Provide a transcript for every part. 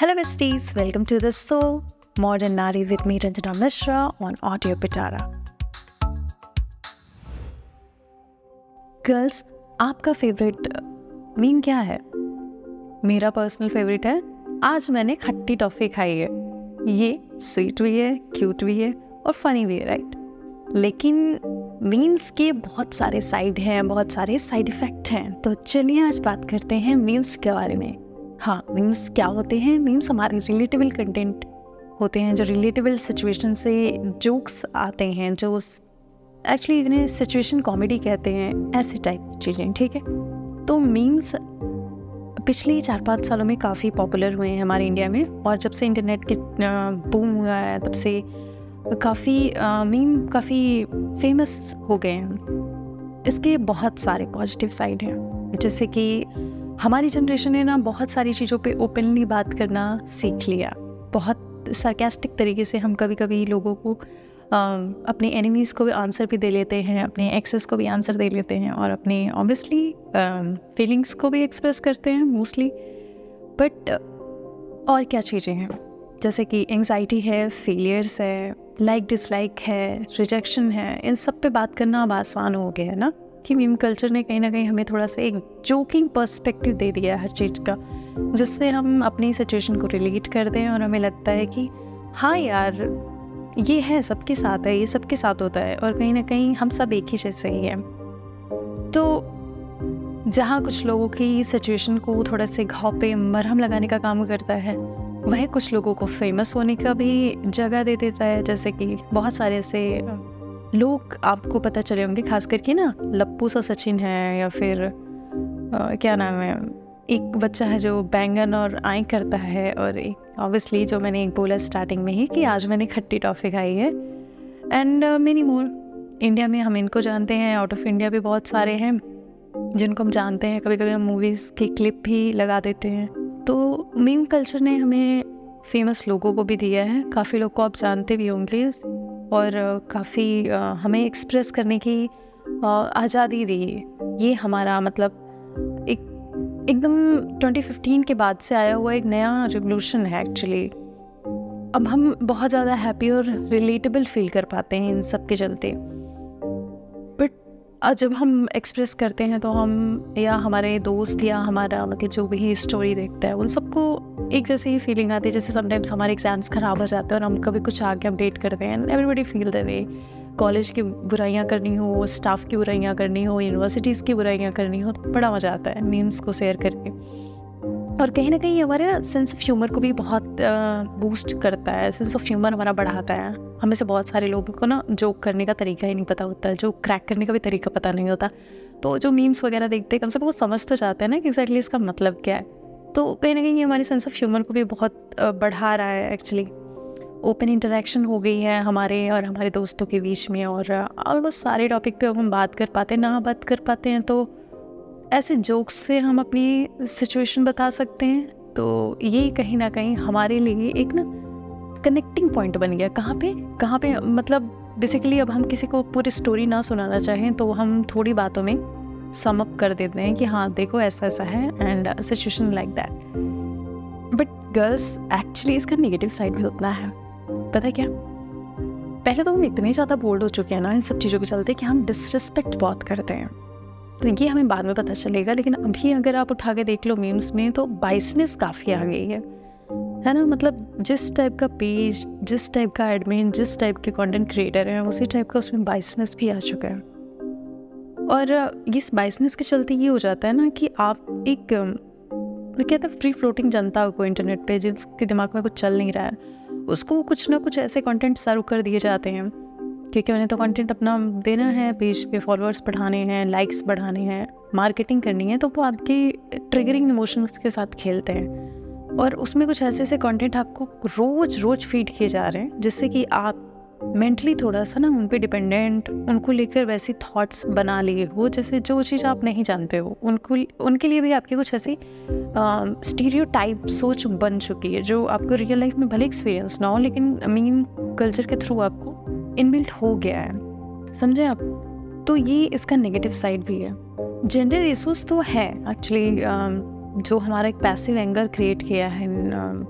Hello, besties. Welcome to the show Modern Nari with me, Ranjana Mishra, on Audio Pitara. Girls आपका favourite meme क्या है? मेरा personal favourite है आज मैंने खट्टी टॉफ़ी खाई है। ये स्वीट भी है क्यूट भी है और फनी भी है राइट लेकिन मीन्स के बहुत सारे साइड हैं बहुत सारे साइड इफ़ेक्ट हैं। तो चलिए आज बात करते हैं मीन्स के बारे में। हाँ मीम्स क्या होते हैं? मीम्स हमारे रिलेटेबल कंटेंट होते हैं, जो रिलेटेबल सिचुएशन से जोक्स आते हैं, जो एक्चुअली इन्हें सिचुएशन कॉमेडी कहते हैं, ऐसे टाइप चीज़ें, ठीक है? तो मीम्स पिछले चार पाँच सालों में काफ़ी पॉपुलर हुए हैं हमारे इंडिया में, और जब से इंटरनेट के बूम हुआ है, तब से काफ़ी मीम काफ़ी फ़ेमस हो गए हैं। इसके बहुत सारे पॉजिटिव साइड हैं, जैसे कि हमारी जनरेशन ने ना बहुत सारी चीज़ों पे ओपनली बात करना सीख लिया। बहुत सरकेस्टिक तरीके से हम कभी कभी लोगों को अपने एनिमीज़ को भी आंसर भी दे लेते हैं, अपने एक्सेस को भी आंसर दे लेते हैं और अपने ऑब्वियसली फीलिंग्स को भी एक्सप्रेस करते हैं मोस्टली बट और क्या चीज़ें हैं? जैसे कि एंगजाइटी है फेलियर्स है लाइक डिसलाइक है रिजेक्शन है, इन सब पे बात करना अब आसान हो गया है ना? कि मीम कल्चर ने कहीं ना कहीं हमें थोड़ा सा एक जोकिंग पर्सपेक्टिव दे दिया है हर चीज़ का, जिससे हम अपनी सिचुएशन को रिलेट करते हैं और हमें लगता है कि हाँ यार, ये है, सबके साथ है, ये सबके साथ होता है और कहीं ना कहीं हम सब एक ही जैसे ही हैं। तो जहाँ कुछ लोगों की सिचुएशन को थोड़ा से घाव पे मरहम लगाने का काम करता है, वह कुछ लोगों को फ़ेमस होने का भी जगह दे देता है, जैसे कि बहुत सारे ऐसे लोग आपको पता चले होंगे खास करके ना लप्पू सा सचिन है या फिर आ, क्या नाम है एक बच्चा है जो बैंगन और आई करता है और ऑब्वियसली जो मैंने एक बोला स्टार्टिंग में ही कि आज मैंने खट्टी टॉफ़ी खाई है। एंड मेनी मोर इंडिया में हम इनको जानते हैं आउट ऑफ़ इंडिया भी बहुत सारे हैं जिनको हम जानते हैं। कभी कभी हम मूवीज़ की क्लिप भी लगा देते हैं। तो मीम कल्चर ने हमें फ़ेमस लोगों को भी दिया है। काफ़ी लोग को आप जानते भी होंगे। और काफ़ी हमें एक्सप्रेस करने की आज़ादी दी। ये हमारा मतलब एक, एकदम 2015 के बाद से आया हुआ एक नया रिवोल्यूशन है एक्चुअली अब हम बहुत ज़्यादा हैप्पी और रिलेटेबल फील कर पाते हैं इन सब के चलते। बट जब हम एक्सप्रेस करते हैं तो हम या हमारे दोस्त या हमारा मतलब जो भी स्टोरी देखता है, उन सबको एक जैसे ही फीलिंग आती है, जैसे समटाइम्स हमारे एग्ज़ाम्स ख़राब हो जाते हैं और हम कभी कुछ आगे अपडेट करते हैं। Everybody feel the way college की बुराइयाँ करनी हो स्टाफ की बुराइयाँ करनी हो यूनिवर्सिटीज़ की बुराइयाँ करनी हो तो बड़ा मज़ा आता है मीम्स को शेयर करके। और कहीं ना कहीं हमारे ना सेंस ऑफ़ ह्यूमर को भी बहुत बूस्ट करता है सेंस ऑफ़ ह्यूमर हमारा बढ़ाता है। हमें से बहुत सारे लोगों को ना जोक करने का तरीका ही नहीं पता होता जो क्रैक करने का भी तरीका पता नहीं होता। तो जो मीम्स वगैरह देखते हैं कम से कम वो समझ तो जाते हैं ना कि एक्जैक्टली इसका मतलब क्या है। तो कहीं ना कहीं हमारी सेंस ऑफ़ ह्यूमर को भी बहुत बढ़ा रहा है एक्चुअली ओपन इंटरेक्शन हो गई है हमारे और हमारे दोस्तों के बीच में और ऑलमोस्ट सारे टॉपिक पे अब हम बात कर पाते हैं ना बात कर पाते हैं। तो ऐसे जोक्स से हम अपनी सिचुएशन बता सकते हैं। तो ये कहीं ना कहीं हमारे लिए एक ना कनेक्टिंग पॉइंट बन गया। कहाँ पे? कहाँ पे? मतलब बेसिकली अब हम किसी को पूरी स्टोरी ना सुनाना चाहें तो हम थोड़ी बातों में सम अप कर देते हैं कि हाँ देखो ऐसा ऐसा है and situation like that but girls actually इसका नेगेटिव साइड भी उतना है। पता है क्या? पहले तो हम इतने ज़्यादा बोल्ड हो चुके हैं ना इन सब चीज़ों के चलते कि हम डिसरिस्पेक्ट बहुत करते हैं। तो ये हमें बाद में पता चलेगा, लेकिन अभी अगर आप उठा के देख लो मीम्स में तो बाइसनेस काफ़ी आ गई है। है ना? मतलब जिस टाइप का पेज जिस टाइप का एडमिन जिस टाइप के कंटेंट क्रिएटर हैं, उसी टाइप का उसमें बाइसनेस भी आ चुका है। और इस बाइसनेस के चलते ये हो जाता है ना कि आप एक कहते हैं फ्री फ्लोटिंग जनता को इंटरनेट पे, जिसके दिमाग में कुछ चल नहीं रहा है। उसको कुछ ना कुछ ऐसे कंटेंट सर्व कर दिए जाते हैं। क्योंकि उन्हें तो कंटेंट अपना देना है पेज पे फॉलोअर्स बढ़ाने हैं लाइक्स बढ़ाने हैं मार्केटिंग करनी है तो वो आपके ट्रिगरिंग इमोशंस के साथ खेलते हैं। और उसमें कुछ ऐसे ऐसे कंटेंट आपको रोज़ रोज़ फ़ीड किए जा रहे हैं, जिससे कि आप मेंटली थोड़ा सा ना उन पर डिपेंडेंट उनको लेकर वैसी थॉट्स बना लिए हो, जैसे जो चीज़ आप नहीं जानते हो, उनको, उनके लिए भी आपकी कुछ ऐसी स्टीरियो टाइप सोच बन चुकी है, जो आपको रियल लाइफ में भले एक्सपीरियंस ना हो, लेकिन मीन कल्चर के थ्रू आपको इनबिल्ट हो गया है। समझे आप? तो ये इसका नेगेटिव साइड भी है। जेंडर इशूज़ तो है एक्चुअली जो हमारा एक पैसिव एंगर क्रिएट किया है इन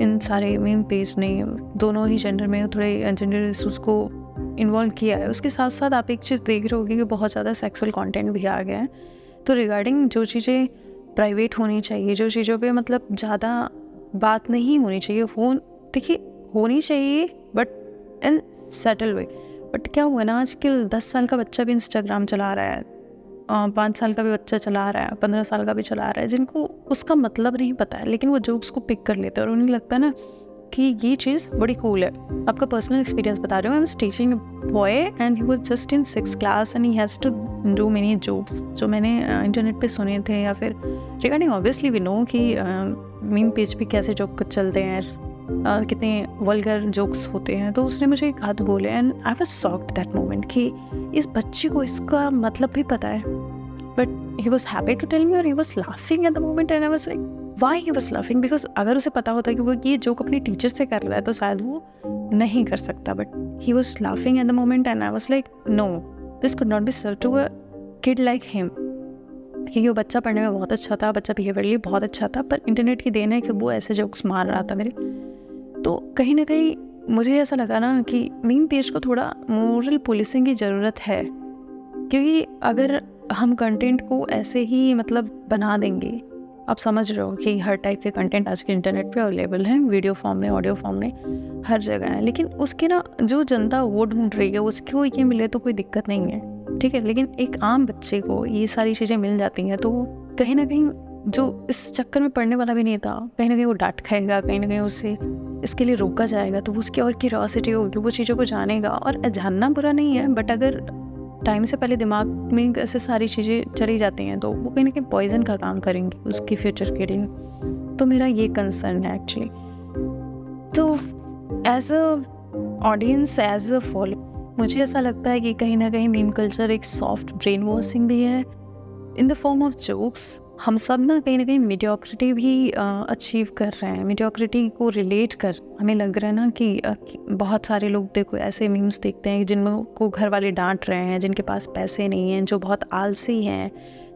इन सारे मीम पेज ने, दोनों ही जेंडर में थोड़े जेंडर इशूज़ को इन्वॉल्व किया है। उसके साथ साथ आप एक चीज़ देख रहे होगी कि बहुत ज़्यादा सेक्सुअल कंटेंट भी आ गया है। तो रिगार्डिंग जो चीज़ें प्राइवेट होनी चाहिए, जो चीज़ों पे मतलब ज़्यादा बात नहीं होनी चाहिए फ़ोन देखिए होनी चाहिए but in settle way but क्या हुआ ना, आजकल दस साल का बच्चा भी इंस्टाग्राम चला रहा है। पाँच साल का भी बच्चा चला रहा है पंद्रह साल का भी चला रहा है जिनको उसका मतलब नहीं पता है लेकिन वो जोक्स को पिक कर लेते हैं और उन्हें लगता है ना कि ये चीज़ बड़ी कूल है। आपका पर्सनल एक्सपीरियंस बता रही हूँ I am teaching boy and he was just in six class and he has to do many jokes जो मैंने इंटरनेट पे सुने थे या फिर रिगार्डिंग ऑब्वियसली वी नो कि मीम पेज पे कैसे जोक चलते हैं uh, कितने वलगर जोक्स होते हैं तो उसने मुझे एक हाथ बोले and I was soft that moment कि इस बच्चे को इसका मतलब भी पता है। But he was happy to tell me और he was laughing at the moment and I was like why he was laughing because अगर उसे पता होता कि वो ये जोक अपनी टीचर से कर रहा है तो शायद वो नहीं कर सकता। But he was laughing at the moment and I was like no this could not be sir to a kid like him क्योंकि वो बच्चा पढ़ने में बहुत अच्छा था, बच्चा बिहेवियरली बहुत अच्छा था, पर इंटरनेट की देन है कि वो ऐसे जोक्स मार रहा था मेरे। तो कहीं ना कहीं मुझे ऐसा लगा ना कि मीम पेज को थोड़ा मोरल पुलिसिंग की ज़रूरत है। क्योंकि अगर हम कंटेंट को ऐसे ही मतलब बना देंगे। आप समझ रहे हो कि हर टाइप के कंटेंट आज के इंटरनेट पे अवेलेबल हैं वीडियो फॉर्म में ऑडियो फॉर्म में, हर जगह है। लेकिन उसके ना जो जनता वो ढूंढ रही है, उसको ये मिले तो कोई दिक्कत नहीं है, ठीक है? लेकिन एक आम बच्चे को ये सारी चीज़ें मिल जाती हैं तो कहीं ना कहीं जो इस चक्कर में पढ़ने वाला भी नहीं था, कहीं ना कहीं वो डांट खाएगा, कहीं ना कहीं उससे इसके लिए रोका जाएगा तो उसकी और क्यूरोसिटी होगी, वो चीज़ों को जानेगा। और जानना बुरा नहीं है बट अगर टाइम से पहले दिमाग में ऐसे सारी चीज़ें चली जाती हैं तो वो कहीं ना कहीं पॉइजन का काम करेंगी उसके फ्यूचर के लिए। तो मेरा ये कंसर्न है एक्चुअली तो as a audience as a follow मुझे ऐसा लगता है कि कहीं ना कहीं मीम कल्चर एक सॉफ्ट ब्रेन वॉशिंग भी है in the form of jokes हम सब ना कहीं ना कहीं मीडियोक्रिटी भी अचीव कर रहे हैं। मीडियोक्रिटी को रिलेट कर, हमें लग रहा है ना कि बहुत सारे लोग देखो, ऐसे मीम्स देखते हैं जिनको घर वाले डांट रहे हैं, जिनके पास पैसे नहीं हैं, जो बहुत आलसी हैं।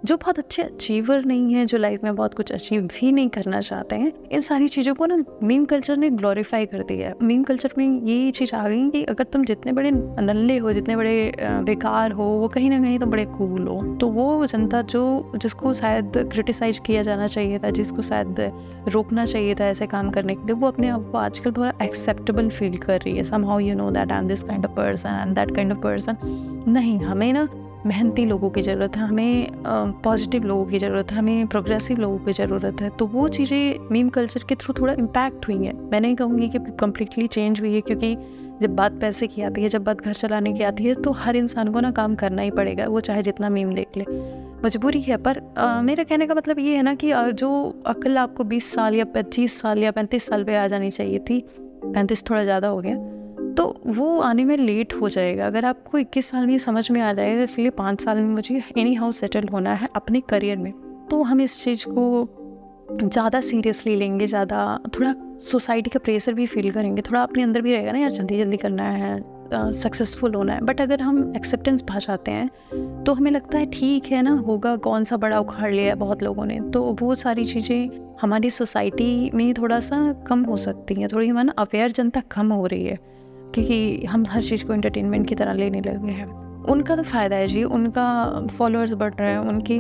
जो बहुत अच्छे अचीवर नहीं है, जो लाइफ में बहुत कुछ अचीव भी नहीं करना चाहते हैं, इन सारी चीज़ों को ना मीम कल्चर ने ग्लोरीफाई कर दिया है। मीम कल्चर में ये चीज़ आ गई कि अगर तुम जितने बड़े नल्ले हो, जितने बड़े बेकार हो, वो कहीं ना कहीं तो बड़े कूल हो। तो वो जनता जो, जिसको शायद क्रिटिसाइज किया जाना चाहिए था, जिसको शायद रोकना चाहिए था ऐसे काम करने के लिए, वो अपने आप को आजकल थोड़ा एक्सेप्टेबल फील कर रही है। Somehow you know that I am this kind of person and that kind of person नहीं, हमें ना मेहनती लोगों की ज़रूरत है हमें पॉजिटिव लोगों की ज़रूरत है हमें प्रोग्रेसिव लोगों की ज़रूरत है। तो वो चीज़ें मीम कल्चर के थ्रू थोड़ा इम्पैक्ट हुई हैं। मैं नहीं कहूँगी कि कम्प्लीटली चेंज हुई है क्योंकि जब बात पैसे की आती है जब बात घर चलाने की आती है तो हर इंसान को ना काम करना ही पड़ेगा वो चाहे जितना मीम देख ले। मजबूरी है पर आ, मेरा कहने का मतलब ये है ना कि जो अकल आपको 20 साल या 25 साल या 35 साल पे आ जानी चाहिए थी पैंतीस थोड़ा ज़्यादा हो गया तो वो आने में लेट हो जाएगा। अगर आपको इक्कीस साल में समझ में आ जाएगा इसलिए पाँच साल में मुझे एनी हाउ सेटल होना है अपने करियर में। तो हम इस चीज़ को ज़्यादा सीरियसली लेंगे, ज़्यादा थोड़ा सोसाइटी का प्रेशर भी फील करेंगे। थोड़ा अपने अंदर भी रहेगा ना यार जल्दी जल्दी करना है सक्सेसफुल होना है। बट अगर हम एक्सेप्टेंस जाते हैं तो हमें लगता है ठीक है ना, होगा कौन सा बड़ा उखाड़ लिया है बहुत लोगों ने। तो वो सारी चीज़ें हमारी सोसाइटी में थोड़ा सा कम हो सकती हैं। थोड़ी हमारा अवेयर जनता कम हो रही है। क्योंकि हम हर चीज़ को इंटरटेनमेंट की तरह लेने लगे हैं। उनका तो फ़ायदा है जी, उनका फॉलोअर्स बढ़ रहे हैं, उनकी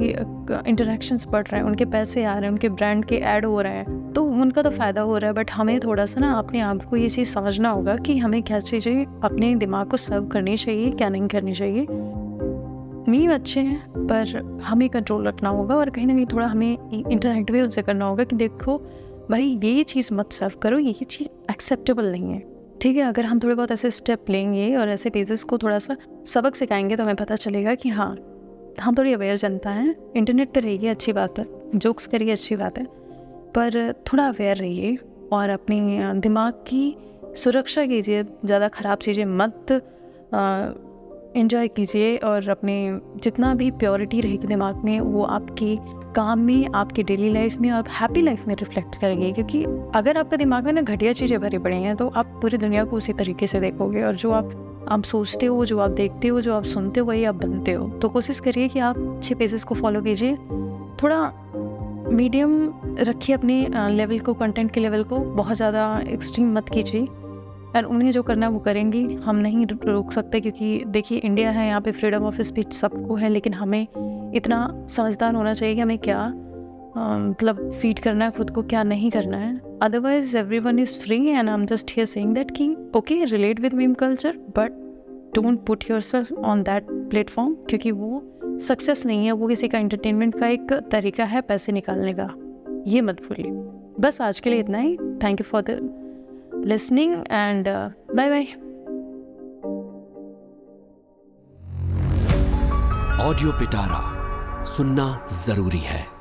इंटरेक्शंस बढ़ रहे हैं, उनके पैसे आ रहे हैं, उनके ब्रांड के ऐड हो रहे हैं। तो उनका तो फ़ायदा हो रहा है बट हमें थोड़ा सा ना अपने आप को ये चीज़ समझना होगा कि हमें क्या चीज़ें अपने दिमाग को सर्व करनी चाहिए, क्या नहीं करनी चाहिए। मीम अच्छे हैं, पर हमें कंट्रोल रखना होगा और कहीं ना कहीं थोड़ा हमें इंटरेक्ट भी उनसे करना होगा कि देखो, भाई ये चीज़ मत सर्व करो, ये चीज़ एक्सेप्टेबल नहीं है। ठीक है, अगर हम थोड़े बहुत ऐसे स्टेप लेंगे और ऐसे पेजेस को थोड़ा सा सबक सिखाएँगे तो हमें पता चलेगा कि हाँ हम थोड़ी अवेयर जनता हैं। इंटरनेट पर रहिए, अच्छी बात है जोक्स करिए, अच्छी बात है। पर थोड़ा अवेयर रहिए और अपनी दिमाग की सुरक्षा कीजिए, ज़्यादा ख़राब चीज़ें मत इन्जॉय कीजिए और अपने जितना भी प्योरिटी रहेगी दिमाग में, वो आपके काम में, आपकी डेली लाइफ में और हैप्पी लाइफ में रिफ्लेक्ट करेंगे। क्योंकि अगर आपका दिमाग में ना घटिया चीज़ें भरी पड़ी हैं तो आप पूरी दुनिया को उसी तरीके से देखोगे और जो आप आप सोचते हो, जो आप देखते हो, जो आप सुनते हो, वही आप बनते हो। तो कोशिश करिए कि आप अच्छे पेजेस को फॉलो कीजिए। थोड़ा मीडियम रखिए अपने लेवल को कंटेंट के लेवल को। बहुत ज़्यादा एक्सट्रीम मत कीजिए। और उन्हें जो करना है वो करेंगी। हम नहीं रोक सकते क्योंकि देखिए इंडिया है, यहाँ पे फ्रीडम ऑफ़ स्पीच सबको है, लेकिन हमें इतना समझदार होना चाहिए कि हमें क्या मतलब फ़ीड करना है, खुद को क्या नहीं करना है। Otherwise everyone is free and I am just here saying that कि okay relate with meme culture but don't put yourself on that platform क्योंकि वो सक्सेस नहीं है। वो किसी का एंटरटेनमेंट का एक तरीका है, पैसे निकालने का। ये मत भूलिए। बस आज के लिए इतना ही। Thank you for the listening and bye bye audio Pitara सुनना ज़रूरी है।